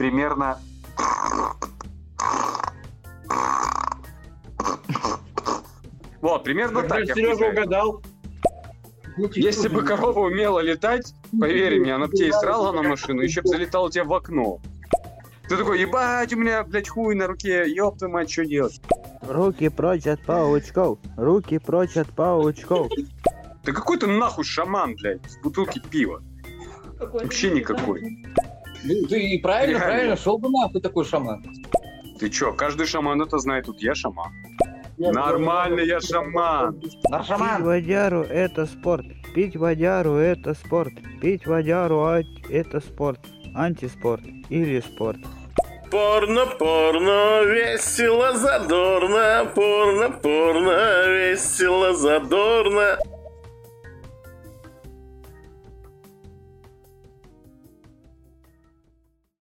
примерно... Вот, примерно так. я Сережа угадал. Если бы корова умела летать, поверь мне, она бы тебе и срала на машину, еще бы залетала тебе в окно. Ты такой, ебать, у меня, блядь, хуй на руке, ёб твою мать, что делать? Руки прочь от паучков. Руки прочь от паучков. Да какой ты нахуй шаман, блядь, с бутылки пива? Вообще никакой. Ну, ты правильно, Реально. правильно, шел бы нахуй такой шаман. Ты чё, каждый шаман это знает, тут я шаман. Нормально, я шаман. На Пить водяру это спорт. Пить водяру это спорт. Пить водяру а- это спорт. Антиспорт или спорт. Порно, порно, весело, задорно, порно, порно, весело, задорно.